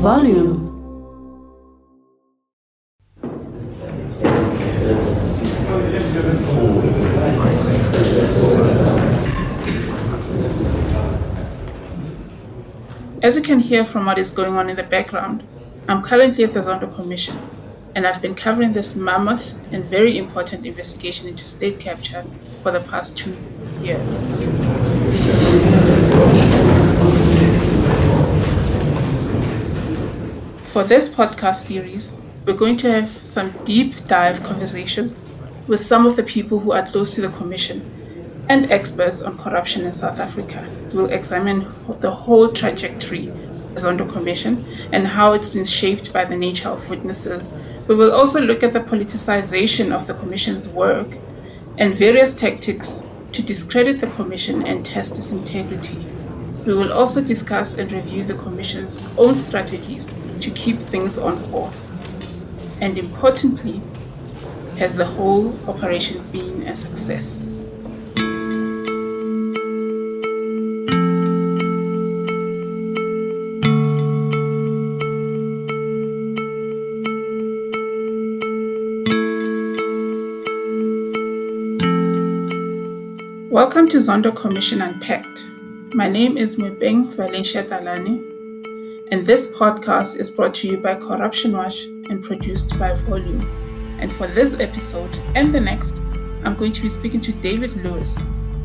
Volume. As you can hear from what is going on in the background, I'm currently at the Zondo Commission, and I've been covering this mammoth and very important investigation into state capture for the past two years. For this podcast series, we're going to have some deep dive conversations with some of the people who are close to the Commission and experts on corruption in South Africa. We'll examine the whole trajectory of the Zondo Commission and how it's been shaped by the nature of witnesses. We will also look at the politicization of the Commission's work and various tactics to discredit the Commission and test its integrity. We will also discuss and review the Commission's own strategies to keep things on course. And importantly, has the whole operation been a success? Welcome to Zondo Commission Unpacked. My name is Mwebeng Valencia Talane, and this podcast is brought to you by Corruption Watch and produced by Volume. And for this episode and the next, I'm going to be speaking to David Lewis.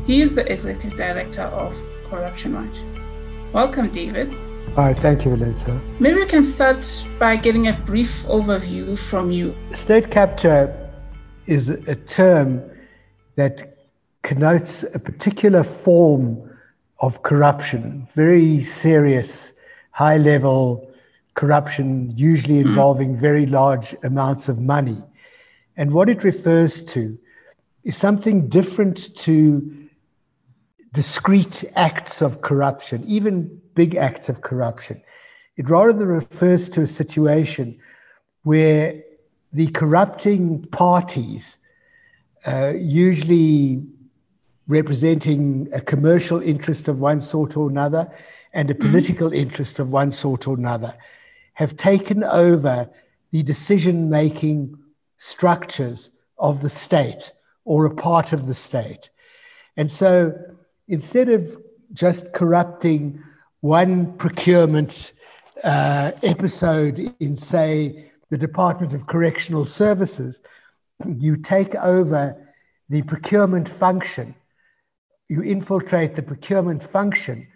He is the executive director of Corruption Watch. Welcome, David. Hi, thank you, Valencia. Maybe we can start by getting a brief overview from you. State capture is a term that connotes a particular form of corruption, very serious, high level corruption, usually hmm. involving very large amounts of money. And what it refers to is something different to discrete acts of corruption, even big acts of corruption. It rather refers to a situation where the corrupting parties, uh, usually representing a commercial interest of one sort or another and a mm-hmm. political interest of one sort or another, have taken over the decision making structures of the state or a part of the state. And so instead of just corrupting one procurement uh, episode in, say, the Department of Correctional Services, you take over the procurement function you infiltrate the procurement function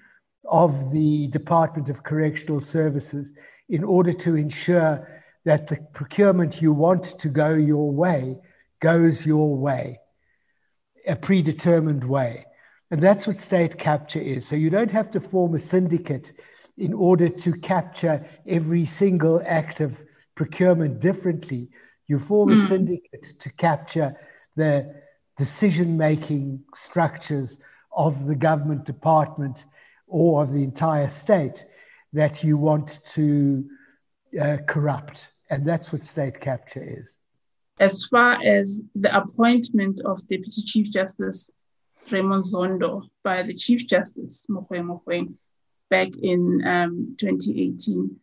of the Department of Correctional Services in order to ensure that the procurement you want to go your way goes your way, a predetermined way. And that's what state capture is. So you don't have to form a syndicate in order to capture every single act of procurement differently. You form a hmm. syndicate to capture the decision making structures of the government department or of the entire state that you want to uh, corrupt. And that's what state capture is. As far as the appointment of Deputy Chief Justice Raymond Zondo by the Chief Justice Mogoeng Mogoeng back in um, 2018,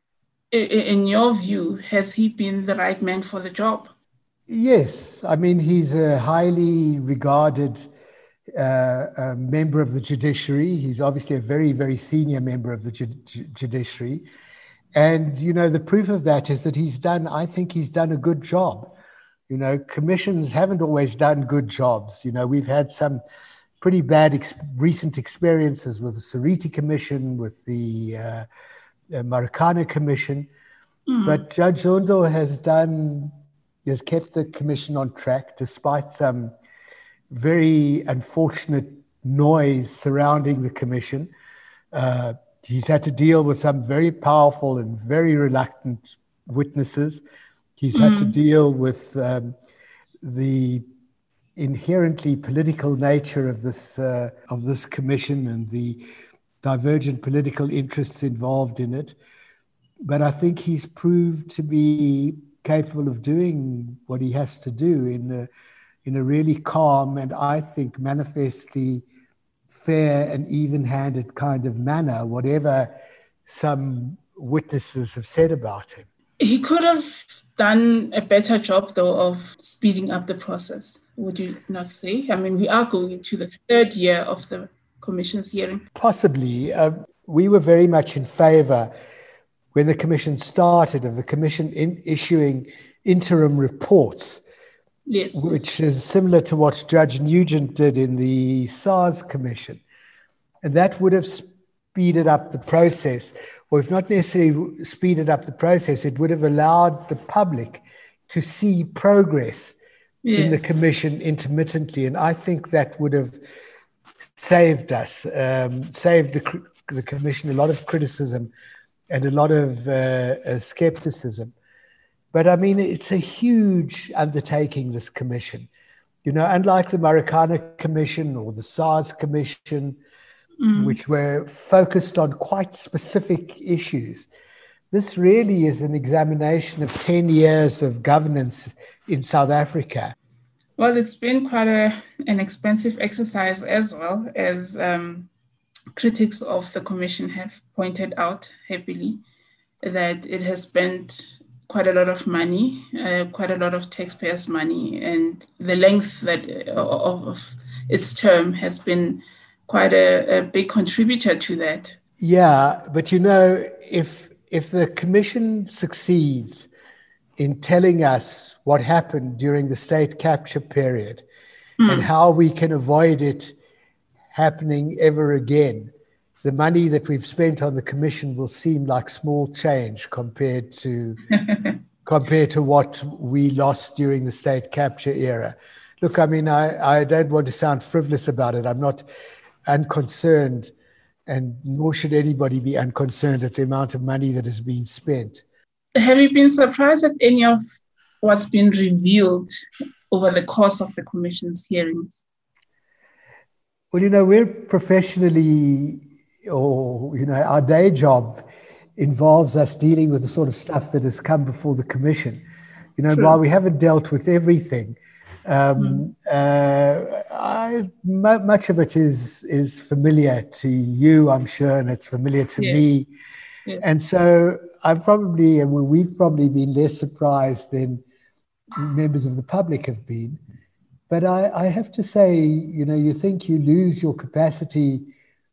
in your view, has he been the right man for the job? Yes, I mean, he's a highly regarded uh, a member of the judiciary. He's obviously a very, very senior member of the ju- ju- judiciary. And, you know, the proof of that is that he's done, I think he's done a good job. You know, commissions haven't always done good jobs. You know, we've had some pretty bad ex- recent experiences with the Seriti Commission, with the uh, uh, Marikana Commission. Mm. But Judge Zondo has done has kept the commission on track despite some very unfortunate noise surrounding the commission. Uh, he's had to deal with some very powerful and very reluctant witnesses. He's mm. had to mm. deal with um, the inherently political nature of this uh, of this commission and the divergent political interests involved in it. But I think he's proved to be capable of doing what he has to do in a, in a really calm and I think manifestly fair and even handed kind of manner, whatever some witnesses have said about him. He could have done a better job, though, of speeding up the process. Would you not say? I mean, we are going into the third year of the commission's hearing. Possibly. Uh, we were very much in favor when the commission started of the commission in issuing interim reports. Yes. Which is similar to what Judge Nugent did in the SARS commission. And that would have speeded up the process or if not necessarily speeded up the process, it would have allowed the public to see progress yes. in the commission intermittently. And I think that would have saved us, um, saved the, the commission a lot of criticism and a lot of uh, uh, skepticism. But I mean, it's a huge undertaking, this commission. You know, unlike the Marikana Commission or the SARS Commission, mm. which were focused on quite specific issues. This really is an examination of 10 years of governance in South Africa. Well, it's been quite a, an expensive exercise as well, as um, critics of the Commission have pointed out happily that it has spent quite a lot of money, uh, quite a lot of taxpayers' money, and the length that uh, of, of its term has been quite a, a big contributor to that. Yeah, but you know, if if the commission succeeds in telling us what happened during the state capture period mm. and how we can avoid it happening ever again, the money that we've spent on the commission will seem like small change compared to compared to what we lost during the state capture era. Look, I mean, I, I don't want to sound frivolous about it. I'm not unconcerned, and nor should anybody be unconcerned at the amount of money that is being spent. Have you been surprised at any of what's been revealed over the course of the Commission's hearings? Well, you know, we're professionally, or, you know, our day job involves us dealing with the sort of stuff that has come before the Commission. You know, while we haven't dealt with everything, um, mm. uh, I, much of it is is familiar to you, I'm sure, and it's familiar to yeah. me. Yeah. And so I probably, and we've probably been less surprised than members of the public have been. But I, I have to say, you know, you think you lose your capacity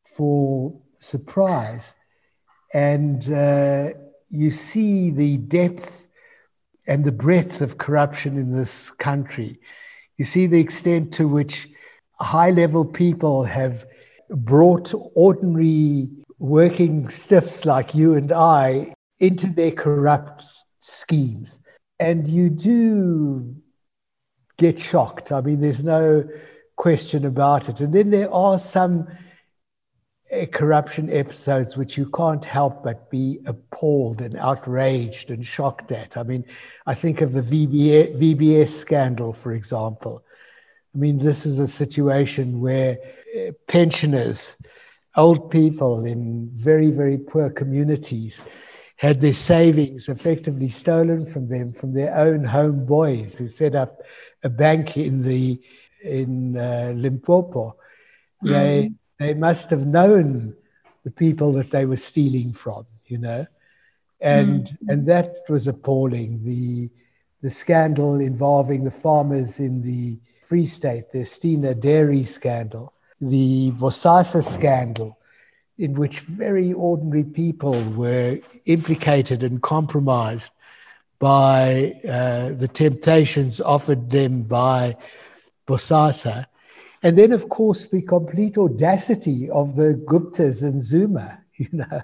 for surprise, and uh, you see the depth and the breadth of corruption in this country. You see the extent to which high level people have brought ordinary working stiffs like you and I into their corrupt schemes. And you do get shocked. I mean, there's no question about it. And then there are some corruption episodes which you can't help but be appalled and outraged and shocked at. I mean, I think of the VBS, VBS scandal, for example. I mean, this is a situation where uh, pensioners, old people in very, very poor communities, had their savings effectively stolen from them from their own home boys who set up a bank in the in uh, Limpopo. Mm. They must have known the people that they were stealing from, you know, and mm. and that was appalling. The the scandal involving the farmers in the Free State, the Estina dairy scandal, the Bosasa scandal, in which very ordinary people were implicated and compromised by uh, the temptations offered them by Bosasa and then, of course, the complete audacity of the Guptas and Zuma, you know,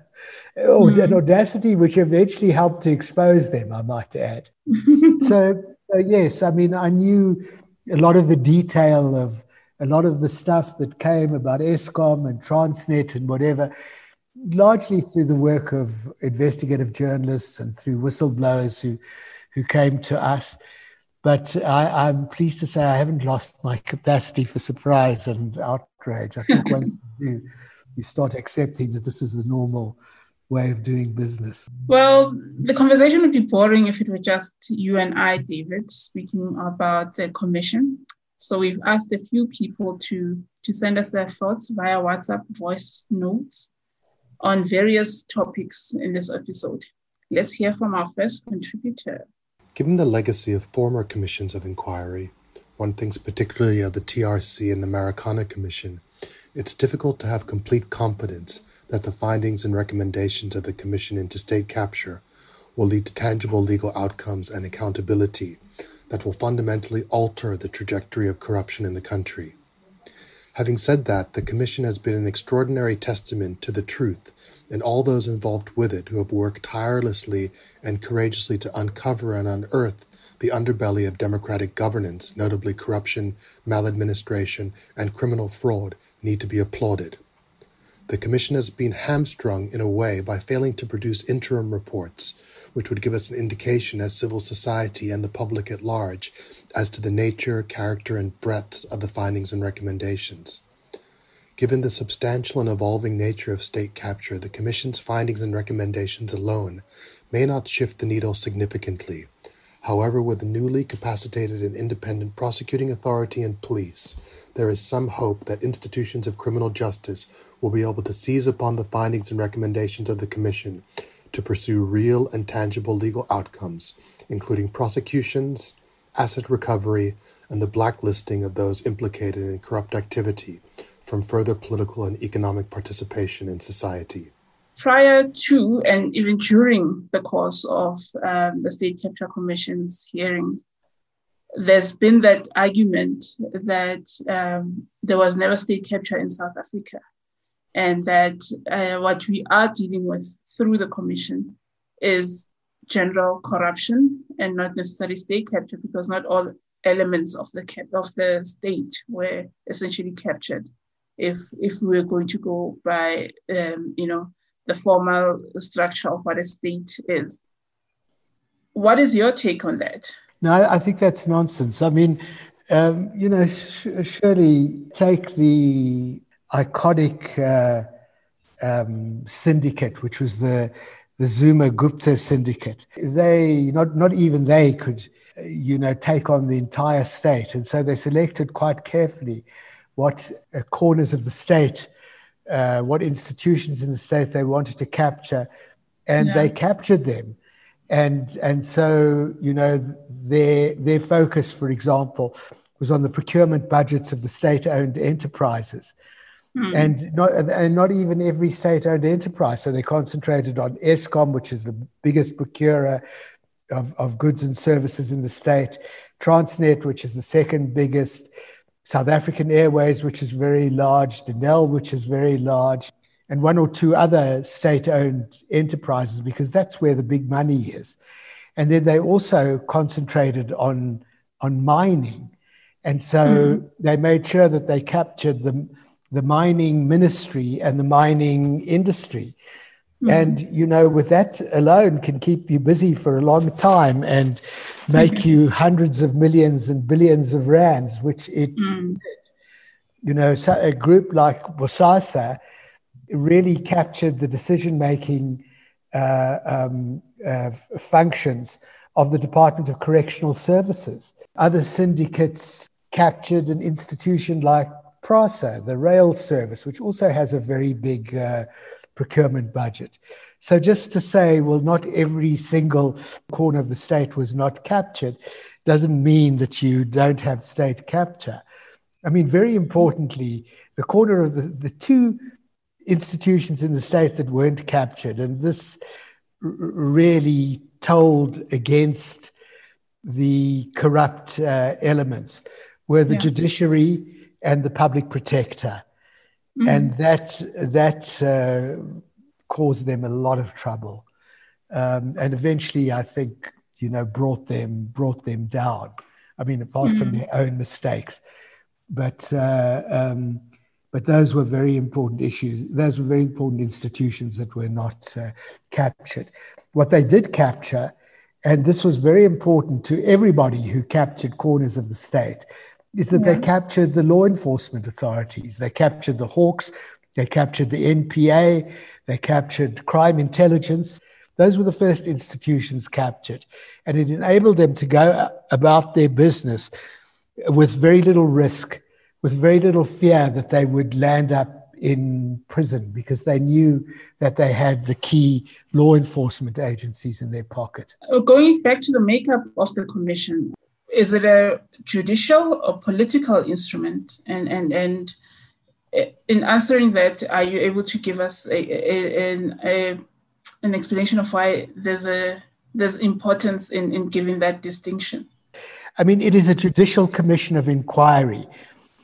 oh, mm. an audacity which eventually helped to expose them, I might add. so, uh, yes, I mean, I knew a lot of the detail of a lot of the stuff that came about Eskom and Transnet and whatever, largely through the work of investigative journalists and through whistleblowers who, who came to us. But I, am pleased to say I haven't lost my capacity for surprise and outrage. I think once you do, you start accepting that this is the normal way of doing business. Well, the conversation would be boring if it were just you and I, David, speaking about the commission. So we've asked a few people to to send us their thoughts via WhatsApp voice notes. on various topics in this episode. Let's hear from our first contributor. Given the legacy of former commissions of inquiry, one thinks particularly of the TRC and the Marikana Commission, it's difficult to have complete confidence that the findings and recommendations of the Commission into state capture will lead to tangible legal outcomes and accountability that will fundamentally alter the trajectory of corruption in the country. Having said that, the Commission has been an extraordinary testament to the truth and all those involved with it who have worked tirelessly and courageously to uncover and unearth the underbelly of democratic governance, notably corruption, maladministration, and criminal fraud, need to be applauded. The Commission has been hamstrung in a way by failing to produce interim reports, which would give us an indication as civil society and the public at large as to the nature, character, and breadth of the findings and recommendations. Given the substantial and evolving nature of state capture, the Commission's findings and recommendations alone may not shift the needle significantly. However, with a newly capacitated and independent prosecuting authority and police, there is some hope that institutions of criminal justice will be able to seize upon the findings and recommendations of the Commission to pursue real and tangible legal outcomes, including prosecutions, asset recovery, and the blacklisting of those implicated in corrupt activity from further political and economic participation in society. Prior to and even during the course of um, the State Capture Commission's hearings, there's been that argument that um, there was never state capture in South Africa, and that uh, what we are dealing with through the commission is general corruption and not necessarily state capture, because not all elements of the of the state were essentially captured if if we're going to go by um, you know the formal structure of what a state is. What is your take on that? No, I think that's nonsense. I mean, um, you know, sh- surely take the iconic uh, um, syndicate, which was the the Zuma Gupta syndicate. They not not even they could, you know, take on the entire state, and so they selected quite carefully what uh, corners of the state, uh, what institutions in the state they wanted to capture, and yeah. they captured them. And, and so, you know, their, their focus, for example, was on the procurement budgets of the state owned enterprises. Mm. And not and not even every state-owned enterprise. So they concentrated on Eskom, which is the biggest procurer of, of goods and services in the state, Transnet, which is the second biggest, South African Airways, which is very large, Denel, which is very large, and one or two other state owned enterprises, because that's where the big money is. And then they also concentrated on, on mining. And so mm. they made sure that they captured the, the mining ministry and the mining industry. Mm-hmm. And, you know, with that alone can keep you busy for a long time and make you hundreds of millions and billions of rands, which it, mm. you know, so a group like Bosasa really captured the decision making uh, um, uh, functions of the Department of Correctional Services. Other syndicates captured an institution like PRASA, the rail service, which also has a very big uh, procurement budget. So just to say, well, not every single corner of the state was not captured doesn't mean that you don't have state capture. I mean, very importantly, the corner of the, the two institutions in the state that weren't captured, and this r- really told against the corrupt uh, elements, were the yeah. judiciary and the public protector. Mm-hmm. And that, that uh, caused them a lot of trouble. Um, and eventually, I think, you know, brought them, brought them down. I mean, apart mm-hmm. from their own mistakes. But, uh, um, but those were very important issues. Those were very important institutions that were not uh, captured. What they did capture, and this was very important to everybody who captured corners of the state, is that yeah. they captured the law enforcement authorities. They captured the Hawks, they captured the NPA, they captured crime intelligence. Those were the first institutions captured. And it enabled them to go about their business with very little risk, with very little fear that they would land up in prison because they knew that they had the key law enforcement agencies in their pocket. Going back to the makeup of the commission, is it a judicial or political instrument? And and and uh, in answering that, are you able to give us a, a, a, an explanation of why there's a there's importance in, in giving that distinction? I mean, it is a judicial commission of inquiry.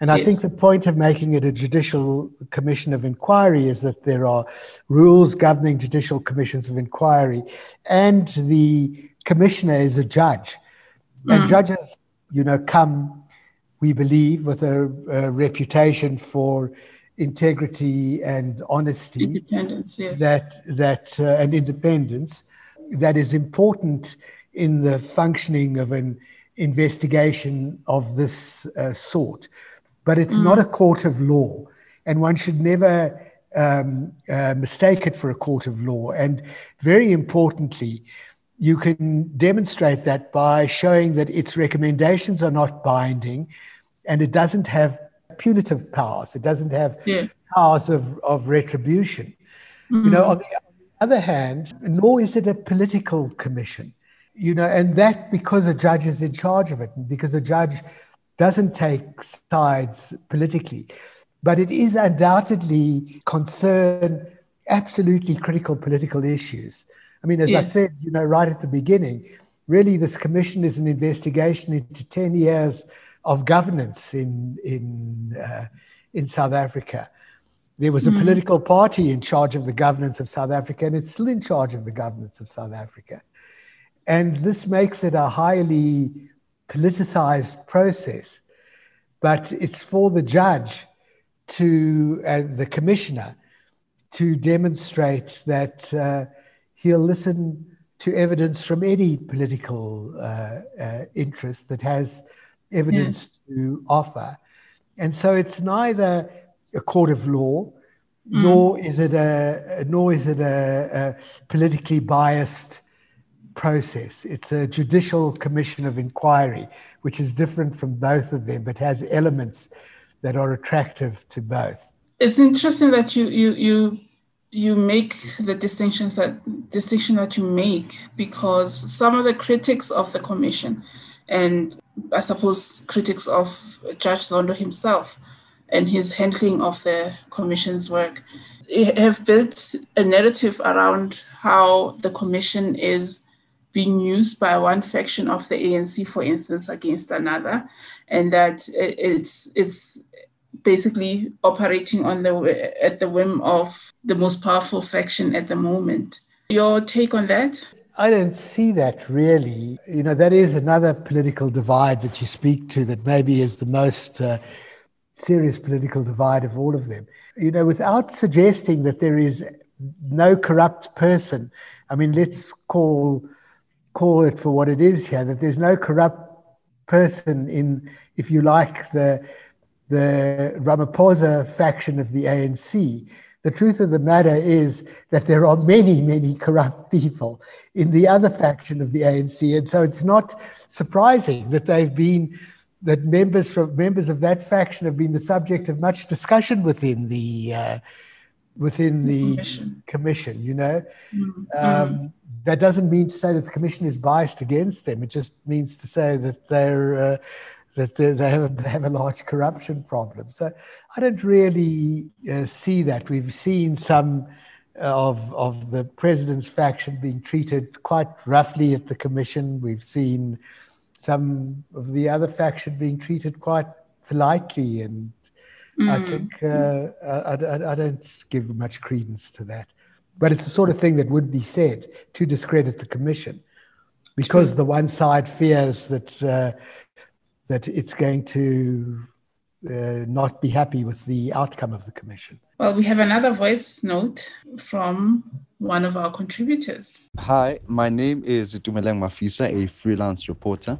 And I yes. think the point of making it a judicial commission of inquiry is that there are rules governing judicial commissions of inquiry, and the commissioner is a judge. Mm. And judges, you know, come, we believe, with a, a reputation for integrity and honesty, independence, yes. that that uh, and independence that is important in the functioning of an investigation of this uh, sort. But it's mm. not a court of law, and one should never um, uh, mistake it for a court of law. And very importantly, you can demonstrate that by showing that its recommendations are not binding and it doesn't have punitive powers, it doesn't have yeah. powers of, of retribution. Mm-hmm. You know, on the other hand, nor is it a political commission. You know, and that because a judge is in charge of it, because a judge doesn't take sides politically, but it is undoubtedly concern absolutely critical political issues. I mean, as yes. I said, you know, right at the beginning, really this commission is an investigation into 10 years of governance in, in, uh, in South Africa. There was a mm. political party in charge of the governance of South Africa, and it's still in charge of the governance of South Africa. And this makes it a highly politicized process. But it's for the judge to, uh, the commissioner, to demonstrate that uh, he'll listen to evidence from any political uh, uh, interest that has evidence yeah. to offer. And so it's neither a court of law, mm. nor is it a nor is it a, a, politically biased process. It's a judicial commission of inquiry, which is different from both of them, but has elements that are attractive to both. It's interesting that you you you you make the distinctions that distinction that you make because some of the critics of the commission and I suppose critics of Judge Zondo himself and his handling of the commission's work have built a narrative around how the commission is being used by one faction of the ANC, for instance, against another, and that it's it's basically operating on the at the whim of the most powerful faction at the moment. Your take on that? I don't see that really. You know, that is another political divide that you speak to that maybe is the most uh, serious political divide of all of them. You know, without suggesting that there is no corrupt person, I mean, let's call call it for what it is here. That there's no corrupt person in, if you like, the the Ramaphosa faction of the ANC. The truth of the matter is that there are many, many corrupt people in the other faction of the ANC. And so it's not surprising that they've been, that members from members of that faction have been the subject of much discussion within the, uh, within the commission. commission you know? Mm-hmm. Um, that doesn't mean to say that the commission is biased against them. It just means to say that they're, uh, that they, they, have a, they have a large corruption problem. So I don't really uh, see that. We've seen some of, of the president's faction being treated quite roughly at the commission. We've seen some of the other faction being treated quite politely. And mm. I think uh, I, I, I don't give much credence to that. But it's the sort of thing that would be said to discredit the commission because the one side fears that uh, that it's going to uh, not be happy with the outcome of the commission. Well, we have another voice note from one of our contributors. Hi, my name is Tumeleng Mafisa, a freelance reporter.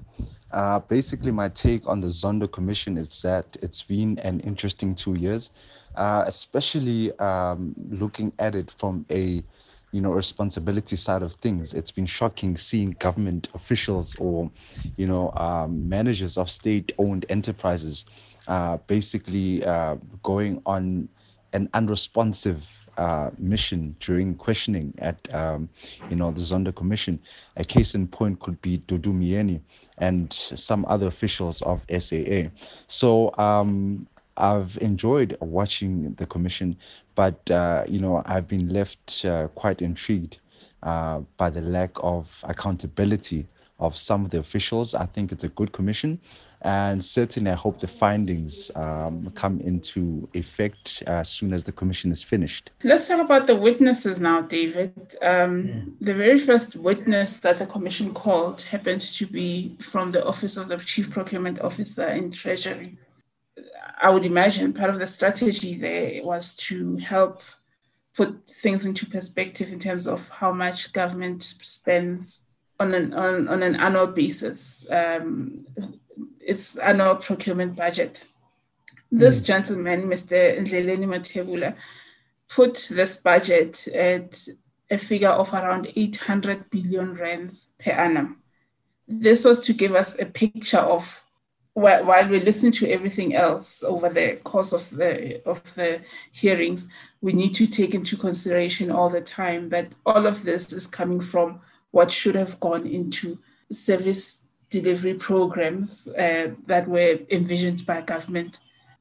Uh, basically, my take on the Zondo Commission is that it's been an interesting two years, uh, especially um, looking at it from a you know responsibility side of things it's been shocking seeing government officials or you know um, managers of state owned enterprises uh, basically uh, going on an unresponsive uh, mission during questioning at um, you know the Zondo Commission. A case in point could be Dudu Myeni and some other officials of SAA. So um, I've enjoyed watching the commission, but uh, you know I've been left uh, quite intrigued uh, by the lack of accountability of some of the officials. I think it's a good commission, and certainly I hope the findings um, come into effect as soon as the commission is finished. Let's talk about the witnesses now, David. Um, the very first witness that the commission called happened to be from the office of the chief procurement officer in Treasury. I would imagine part of the strategy there was to help put things into perspective in terms of how much government spends on an on, on an annual basis. Um, its annual procurement budget. This mm. gentleman, Mr. Ndleleni Mathebula, put this budget at a figure of around 800 billion rands per annum. This was to give us a picture of while, while we're listening to everything else over the course of the of the hearings, we need to take into consideration all the time that all of this is coming from what should have gone into service delivery programs uh, that were envisioned by government.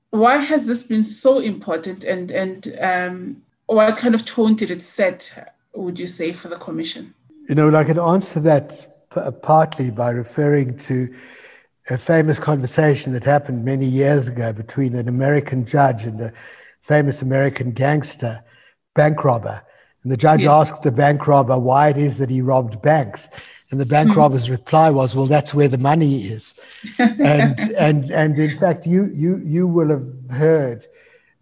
Why has this been so important, and and um, what kind of tone did it set? Would you say for the commission? You know, I can answer that p- partly by referring to a famous conversation that happened many years ago between an American judge and a famous American gangster, bank robber. And the judge yes. asked the bank robber why it is that he robbed banks. And the bank robber's reply was, "Well, that's where the money is." and and and in fact, you you you will have heard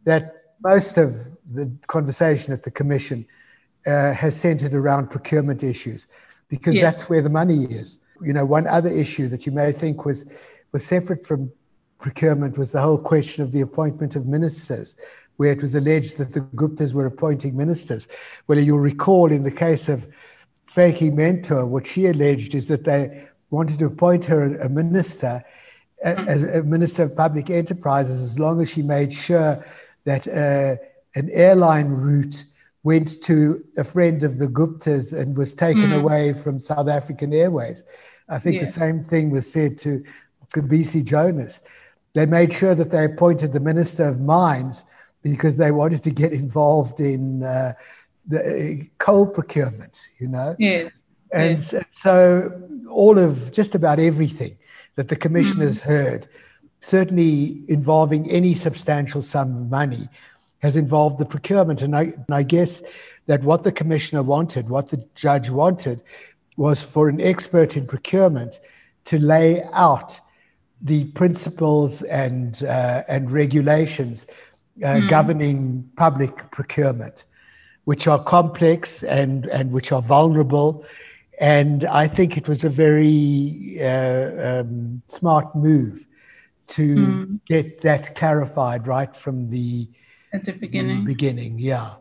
that most of the conversation at the commission uh, has centered around procurement issues because yes. that's where the money is you know, one other issue that you may think was was separate from procurement was the whole question of the appointment of ministers, where it was alleged that the Guptas were appointing ministers. Well, you'll recall in the case of Vytjie Mentor, what she alleged is that they wanted to appoint her a minister, as a minister of public enterprises, as long as she made sure that uh, an airline route went to a friend of the Guptas and was taken mm. away from South African Airways. I think yeah. the same thing was said to Mcebisi Jonas. They made sure that they appointed the Minister of Mines because they wanted to get involved in uh, the uh, coal procurement, you know? Yes. And yes. so all of just about everything that the commission mm-hmm. has heard, certainly involving any substantial sum of money, has involved the procurement. And I, and I guess that what the commissioner wanted, what the judge wanted, was for an expert in procurement to lay out the principles and, uh, and regulations uh, mm. governing public procurement, which are complex and, and which are vulnerable. And I think it was a very uh, um, smart move to mm. get that clarified right from the at the beginning. Beginning, yeah.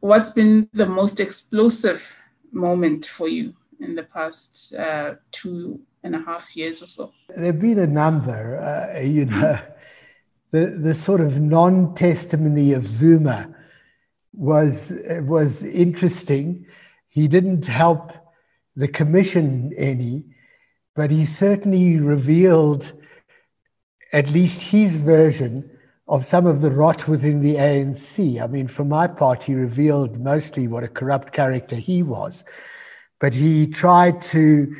What's been the most explosive moment for you in the past uh, two and a half years or so? There have been a number. Uh, you know, the the sort of non-testimony of Zuma was was interesting. He didn't help the commission any, but he certainly revealed at least his version of some of the rot within the ANC. I mean, for my part, he revealed mostly what a corrupt character he was, but he tried to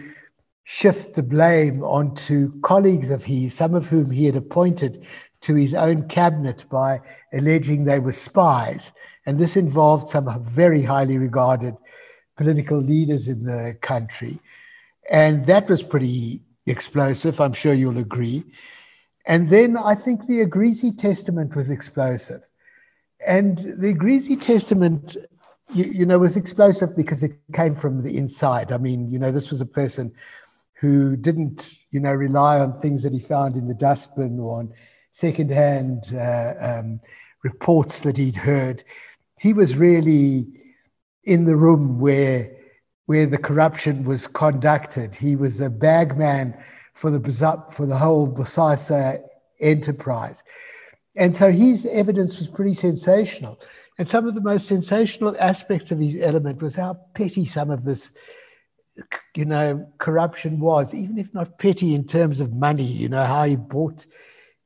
shift the blame onto colleagues of his, some of whom he had appointed to his own cabinet by alleging they were spies. And this involved some very highly regarded political leaders in the country. And that was pretty explosive, I'm sure you'll agree. And then I think the Agrizzi Testament was explosive. And the Agrizzi Testament, you, you, know, was explosive because it came from the inside. I mean, you know, this was a person who didn't, you know, rely on things that he found in the dustbin or on secondhand uh, um, reports that he'd heard. He was really in the room where where the corruption was conducted. He was a bagman for the for the whole Bosasa enterprise. And so his evidence was pretty sensational. And some of the most sensational aspects of his element was how petty some of this, you know, corruption was, even if not petty in terms of money, you know, how he bought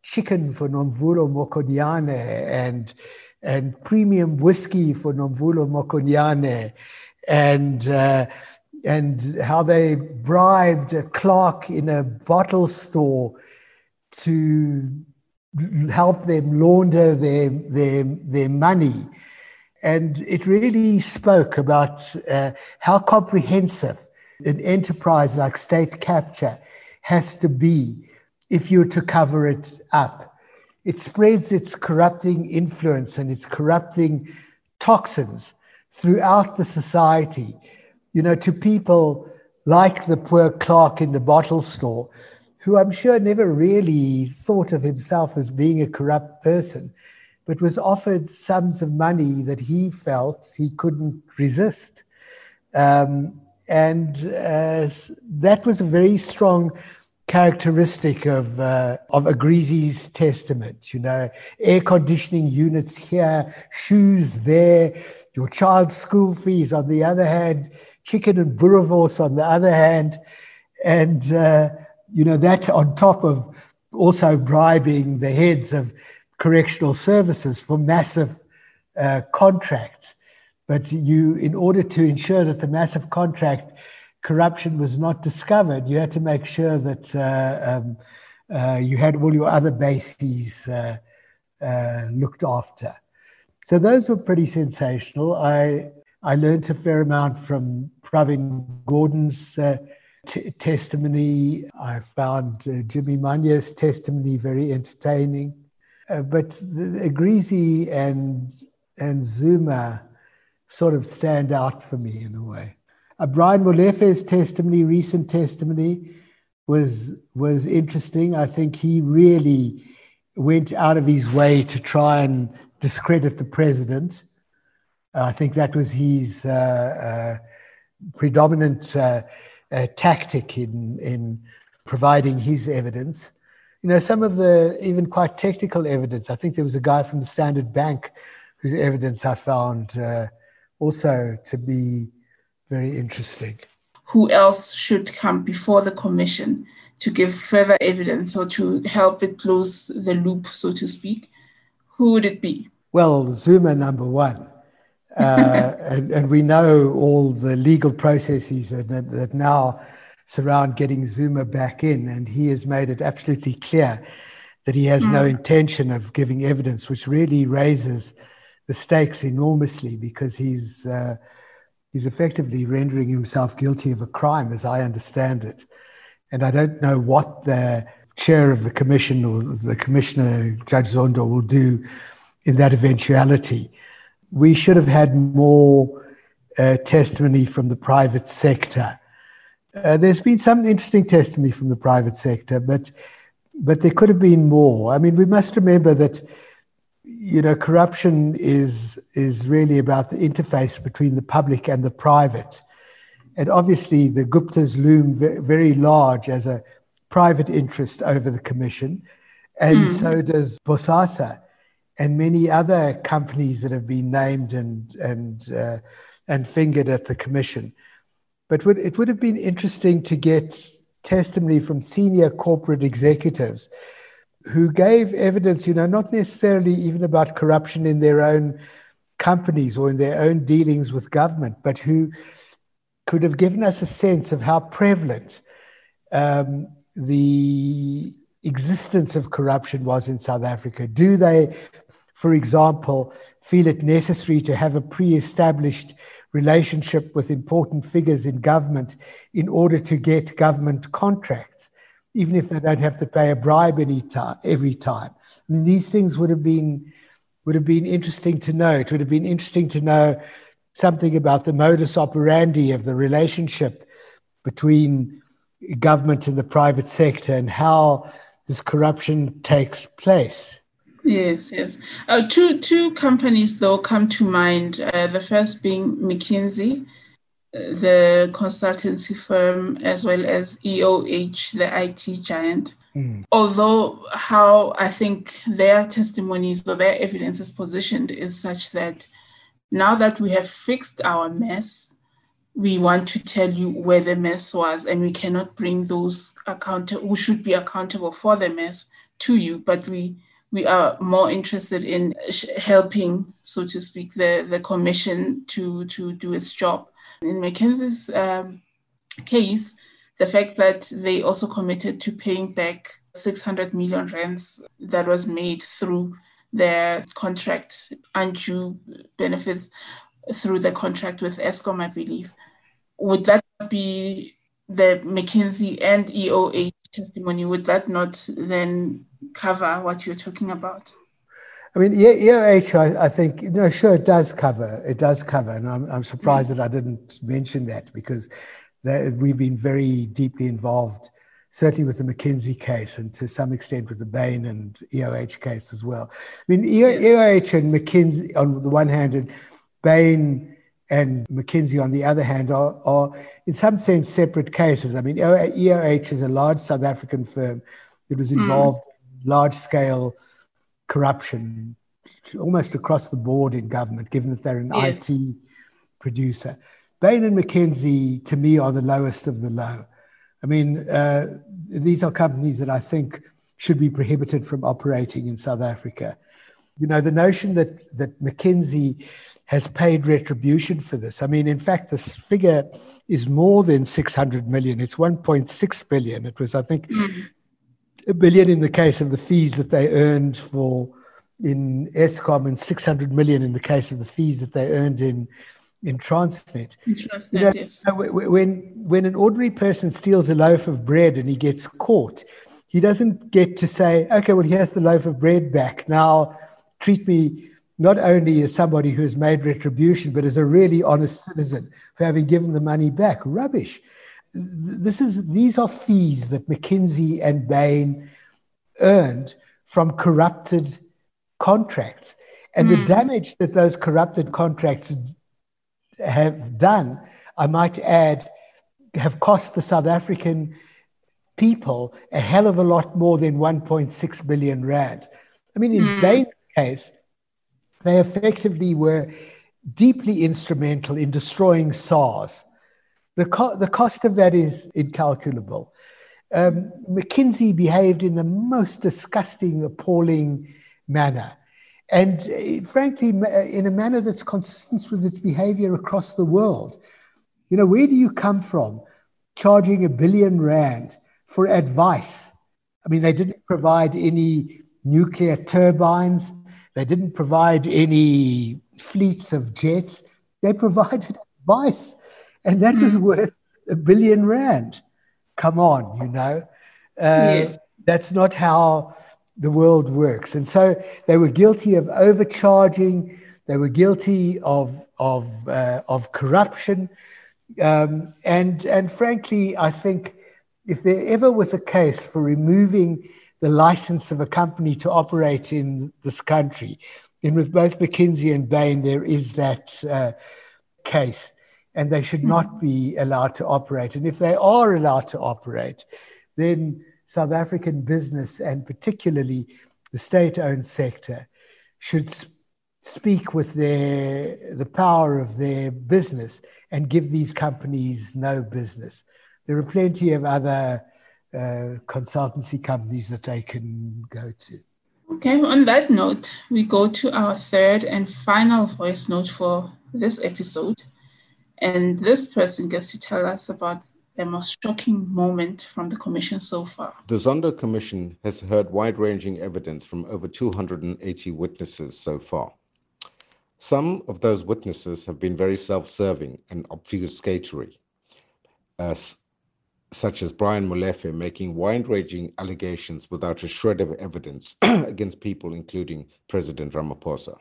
chicken for Nomvula Mokonyane and and premium whiskey for Nomvula Mokonyane and uh, and how they bribed a clerk in a bottle store to help them launder their, their, their money. And it really spoke about uh, how comprehensive an enterprise like state capture has to be if you're to cover it up. It spreads its corrupting influence and its corrupting toxins throughout the society you know, to people like the poor clerk in the bottle store, who I'm sure never really thought of himself as being a corrupt person, but was offered sums of money that he felt he couldn't resist. Um, and uh, that was a very strong characteristic of uh, of Agrizzi's testament. You know, air conditioning units here, shoes there, your child's school fees on the other hand, chicken and boerewors on the other hand, and uh, you know that on top of also bribing the heads of correctional services for massive uh, contracts. But you, in order to ensure that the massive contract corruption was not discovered, you had to make sure that uh, um, uh, you had all your other bases uh, uh, looked after. So those were pretty sensational. I I learned a fair amount from Pravin Gordhan's uh, t- testimony. I found uh, Jimmy Manyi's testimony very entertaining. Uh, but Agrizzi and, and Zuma sort of stand out for me in a way. Uh, Brian Molefe's testimony, recent testimony, was, was interesting. I think he really went out of his way to try and discredit the president I think that was his uh, uh, predominant uh, tactic in, in providing his evidence. You know, some of the even quite technical evidence. I think there was a guy from the Standard Bank whose evidence I found also to be very interesting. Who else should come before the commission to give further evidence or to help it close the loop, so to speak? Who would it be? Well, Zuma, number one. Uh, and, and, we know all the legal processes that, that, now surround getting Zuma back in, and he has made it absolutely clear that he has mm. no hmm. intention of giving evidence, which really raises the stakes enormously because he's uh, he's effectively rendering himself guilty of a crime, as I understand it. And I don't know what the chair of the commission or the commissioner, Judge Zondo, will do in that eventuality we should have had more uh, testimony from the private sector. Uh, there's been some interesting testimony from the private sector, but but there could have been more. I mean, we must remember that you know corruption is is really about the interface between the public and the private, and obviously the Guptas loom very large as a private interest over the commission, and mm. so does Bosasa and many other companies that have been named and and uh, and fingered at the commission. But would, it would have been interesting to get testimony from senior corporate executives who gave evidence, you know, not necessarily even about corruption in their own companies or in their own dealings with government, but who could have given us a sense of how prevalent um, the existence of corruption was in South Africa. Do they for example, feel it necessary to have a pre established relationship with important figures in government in order to get government contracts, even if they don't have to pay a bribe any time, every time. I mean, these things would have been would have been interesting to know. It would have been interesting to know something about the modus operandi of the relationship between government and the private sector and how this corruption takes place. Yes, yes. Uh, two two companies though come to mind. Uh, the first being McKinsey, uh, the consultancy firm, as well as EOH, the IT giant. Mm. Although, how I think their testimonies or their evidence is positioned is such that now that we have fixed our mess, we want to tell you where the mess was, and we cannot bring those account who should be accountable for the mess to you, but we we are more interested in helping, so to speak, the, the commission to, to do its job. In McKinsey's um, case, the fact that they also committed to paying back 600 million rands that was made through their contract, undue benefits through the contract with Eskom, I believe. Would that be the McKinsey and EOH testimony? Would that not then cover what you're talking about? I mean, EOH, I, I think, no, sure, it does cover. It does cover. And I'm, I'm surprised mm. that I didn't mention that because we've been very deeply involved, certainly with the McKinsey case and to some extent with the Bain and EOH case as well. I mean, EOH and McKinsey on the one hand, and Bain and McKinsey on the other hand are, are in some sense separate cases. I mean, EOH is a large South African firm that was mm. involved mm large scale corruption almost across the board in government, given that they're an yes. IT producer. Bain and McKinsey, to me, are the lowest of the low. I mean, uh, these are companies that I think should be prohibited from operating in South Africa. You know, the notion that, that McKinsey has paid retribution for this. I mean, in fact, this figure is more than 600 million. It's 1.6 billion. It was, I think, mm a billion in the case of the fees that they earned for in Eskom and 600 million in the case of the fees that they earned in in Transnet. In Transnet, you know, yes. When when an ordinary person steals a loaf of bread and he gets caught, he doesn't get to say, "Okay, well, here's the loaf of bread back. Now, treat me." Not only as somebody who has made retribution, but as a really honest citizen for having given the money back. Rubbish this is these are fees that McKinsey and Bain earned from corrupted contracts, and mm. the hmm. damage that those corrupted contracts have done, I might add, have cost the South African people a hell of a lot more than 1.6 billion rand. I mean, in mm. Bain's case, they effectively were deeply instrumental in destroying SARS the, co- the cost of that is incalculable. Um, McKinsey behaved in the most disgusting, appalling manner. And uh, frankly, uh, in a manner that's consistent with its behavior across the world. You know, where do you come from charging a billion rand for advice? I mean, they didn't provide any nuclear turbines, they didn't provide any fleets of jets, they provided advice and that was hmm. worth a billion rand. Come on, you know. Uh, yes. That's not how the world works. And so they were guilty of overcharging. They were guilty of of uh, of corruption. Um, and and frankly, I think if there ever was a case for removing the license of a company to operate in this country, then with both McKinsey and Bain, there is that uh, case and they should not hmm. be allowed to operate. And if they are allowed to operate, then South African business and particularly the state owned sector should sp- speak with their, the power of their business and give these companies no business. There are plenty of other uh, consultancy companies that they can go to. Okay, on that note, we go to our third and final voice note for this episode. And this person gets to tell us about the most shocking moment from the commission so far. The Zondo Commission has heard wide ranging evidence from over 280 witnesses so far. Some of those witnesses have been very self serving and obfuscatory, uh, such as Brian Molefe making wide ranging allegations without a shred of evidence against people, including President Ramaphosa.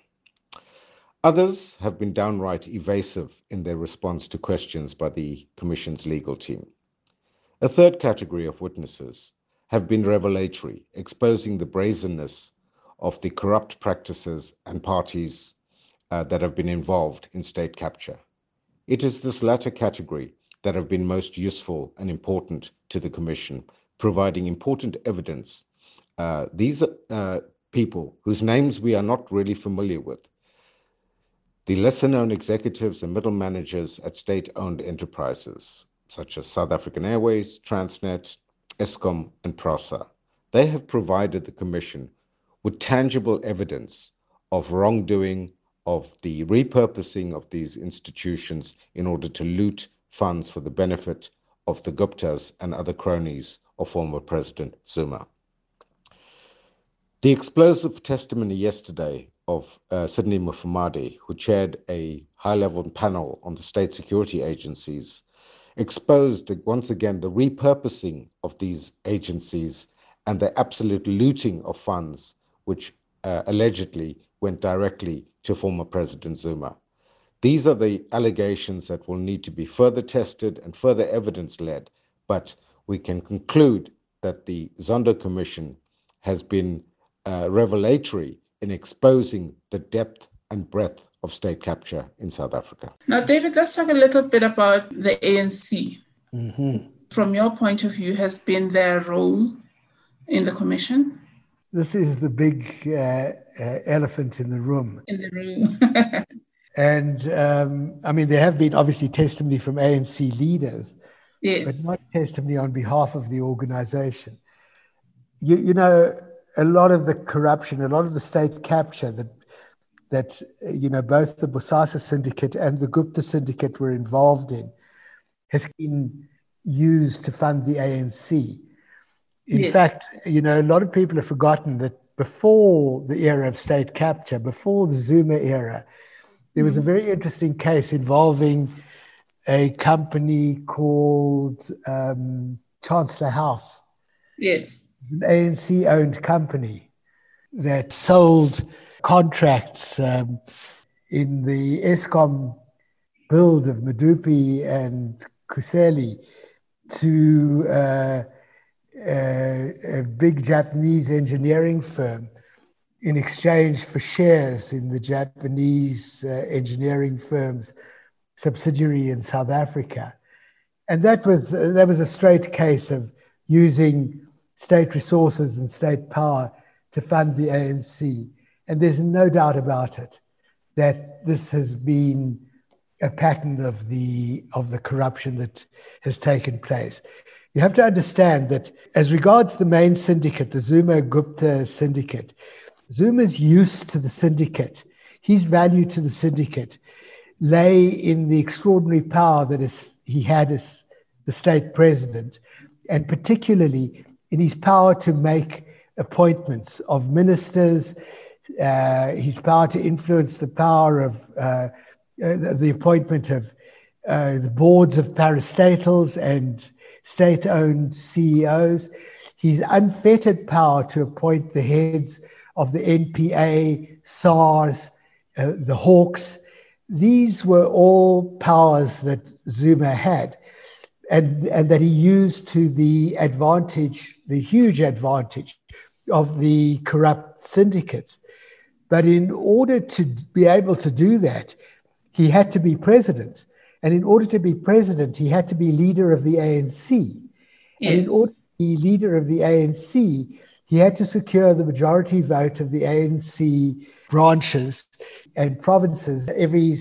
Others have been downright evasive in their response to questions by the Commission's legal team. A third category of witnesses have been revelatory, exposing the brazenness of the corrupt practices and parties uh, that have been involved in state capture. It is this latter category that have been most useful and important to the Commission providing important evidence. Uh, these uh, people whose names we are not really familiar with, the lesser known executives and middle managers at state owned enterprises such as South African Airways, Transnet, Eskom, and PRASA, they have provided the Commission with tangible evidence of wrongdoing, of the repurposing of these institutions in order to loot funds for the benefit of the Guptas and other cronies of former President Zuma. The explosive testimony yesterday of uh, Sydney Mufamadi, who chaired a high level panel on the state security agencies, exposed once again the repurposing of these agencies and the absolute looting of funds, which uh, allegedly went directly to former President Zuma. These are the allegations that will need to be further tested and further evidence led, but we can conclude that the Zondo Commission has been uh, revelatory in exposing the depth and breadth of state capture in South Africa. Now, David, let's talk a little bit about the ANC. Mm-hmm. From your point of view, has been their role in the commission? This is the big uh, uh, elephant in the room. In the room. and um, I mean, there have been obviously testimony from ANC leaders, yes. but not testimony on behalf of the organization. You, you know, a lot of the corruption, a lot of the state capture that that you know both the Bosasa syndicate and the Gupta syndicate were involved in has been used to fund the ANC. In yes. fact, you know, a lot of people have forgotten that before the era of state capture, before the Zuma era, there was a mm-hmm. very interesting case involving a company called um, Chancellor House. Yes an ANC owned company that sold contracts um, in the Eskom build of Medupi and Kusile to uh, uh, a big Japanese engineering firm in exchange for shares in the Japanese uh, engineering firm's subsidiary in South Africa. And that was, that was a straight case of using state resources and state power to fund the ANC. And there's no doubt about it that this has been a pattern of the, of the corruption that has taken place. You have to understand that as regards the main syndicate, the Zuma Gupta syndicate, Zuma's use to the syndicate, his value to the syndicate, lay in the extraordinary power that is, he had as the state president, and particularly in his power to make appointments of ministers, uh, his power to influence the power of uh, uh the appointment of uh, the boards of parastatals and state owned CEOs, his unfettered power to appoint the heads of the NPA, SARS, uh, the Hawks. These were all powers that Zuma had and, and that he used to the advantage, the huge advantage of the corrupt syndicates. But in order to be able to do that, he had to be president. And in order to be president, he had to be leader of the ANC. Yes. And in order to be leader of the ANC, he had to secure the majority vote of the ANC branches and provinces every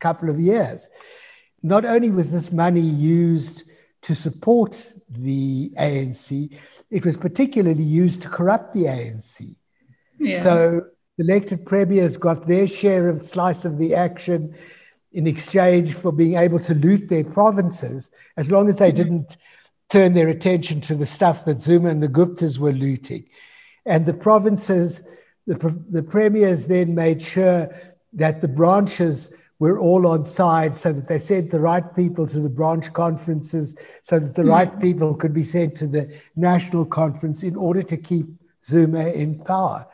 couple of years not only was this money used to support the ANC, it was particularly used to corrupt the ANC. Yeah. So elected premiers got their share of slice of the action in exchange for being able to loot their provinces, as long as they mm-hmm. didn't turn their attention to the stuff that Zuma and the Guptas were looting. And the provinces, the, the premiers then made sure that the branches were all on side so that they sent the right people to the branch conferences so that the mm. right people could be sent to the national conference in order to keep Zuma in power.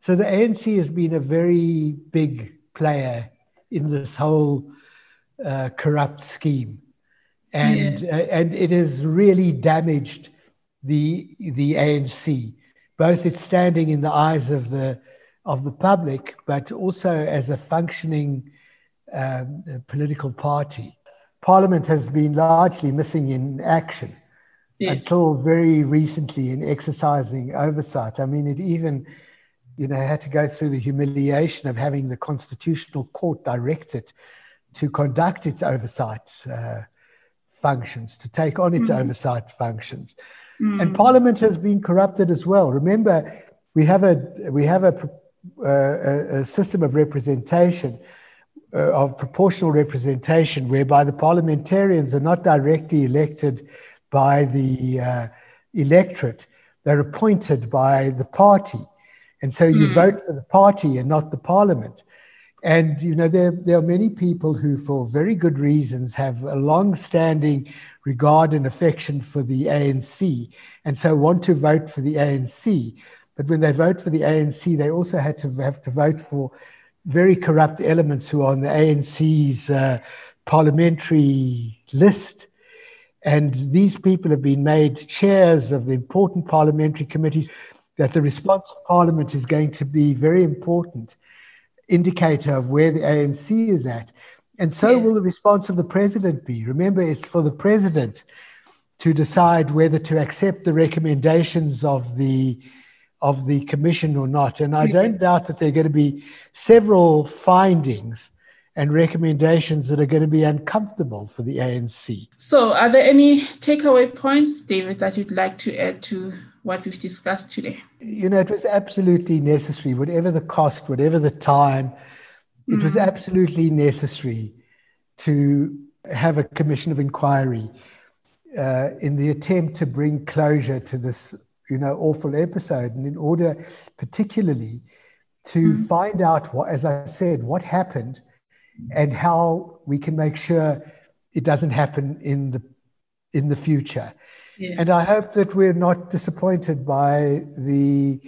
So the ANC has been a very big player in this whole uh, corrupt scheme. And, yes. uh, and it has really damaged the, the ANC, both its standing in the eyes of the, of the public, but also as a functioning um, political party. Parliament has been largely missing in action yes. until very recently in exercising oversight. I mean, it even, you know, had to go through the humiliation of having the Constitutional Court direct it to conduct its oversight uh, functions, to take on its mm. oversight functions. Mm. And Parliament has been corrupted as well. Remember, we have a we have a, uh, a system of representation uh, of proportional representation, whereby the parliamentarians are not directly elected by the uh, electorate; they're appointed by the party, and so you mm. vote for the party and not the parliament. And you know there there are many people who, for very good reasons, have a long-standing regard and affection for the ANC, and so want to vote for the ANC. But when they vote for the ANC, they also had to have to vote for very corrupt elements who are on the ANC's uh, parliamentary list. And these people have been made chairs of the important parliamentary committees. That the response of Parliament is going to be very important indicator of where the ANC is at. And so will the response of the president be. Remember, it's for the president to decide whether to accept the recommendations of the of the commission or not. And I don't doubt that there are going to be several findings and recommendations that are going to be uncomfortable for the ANC. So, are there any takeaway points, David, that you'd like to add to what we've discussed today? You know, it was absolutely necessary, whatever the cost, whatever the time, it mm. was absolutely necessary to have a commission of inquiry uh, in the attempt to bring closure to this, you know, awful episode. And in order, particularly, to mm. find out what, as I said, what happened and how we can make sure it doesn't happen in the in the future. Yes. And I hope that we're not disappointed by the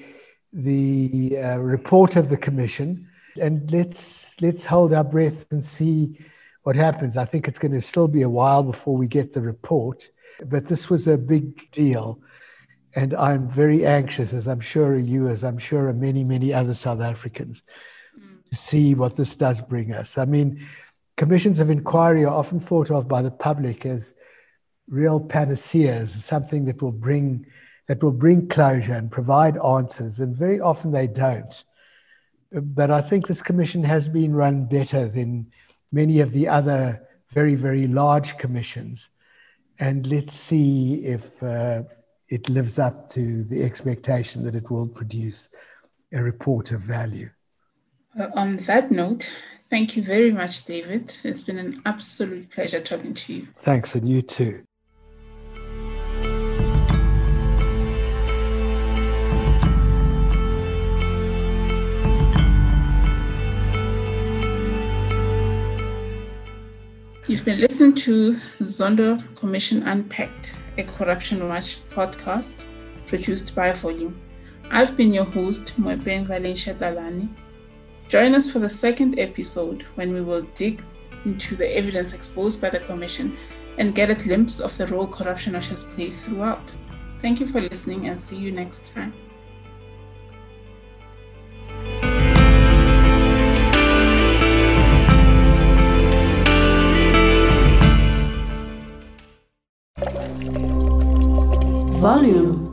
the uh, report of the commission. And let's let's hold our breath and see what happens. I think it's going to still be a while before we get the report, but this was a big deal. And I'm very anxious, as I'm sure are you, as I'm sure are many, many other South Africans, mm. to see what this does bring us. I mean, commissions of inquiry are often thought of by the public as real panaceas, something that will bring that will bring closure and provide answers, and very often they don't. But I think this commission has been run better than many of the other very, very large commissions. And let's see if uh, it lives up to the expectation that it will produce a report of value. Uh, on that note, thank you very much, David. It's been an absolute pleasure talking to you. Thanks, and you too. You've been listening to Zondo Commission Unpacked, a Corruption Watch podcast produced by Volume. I've been your host, Mwebeng Valencia Talane. Join us for the second episode when we will dig into the evidence exposed by the Commission and get a glimpse of the role Corruption Watch has played throughout. Thank you for listening and see you next time. volume.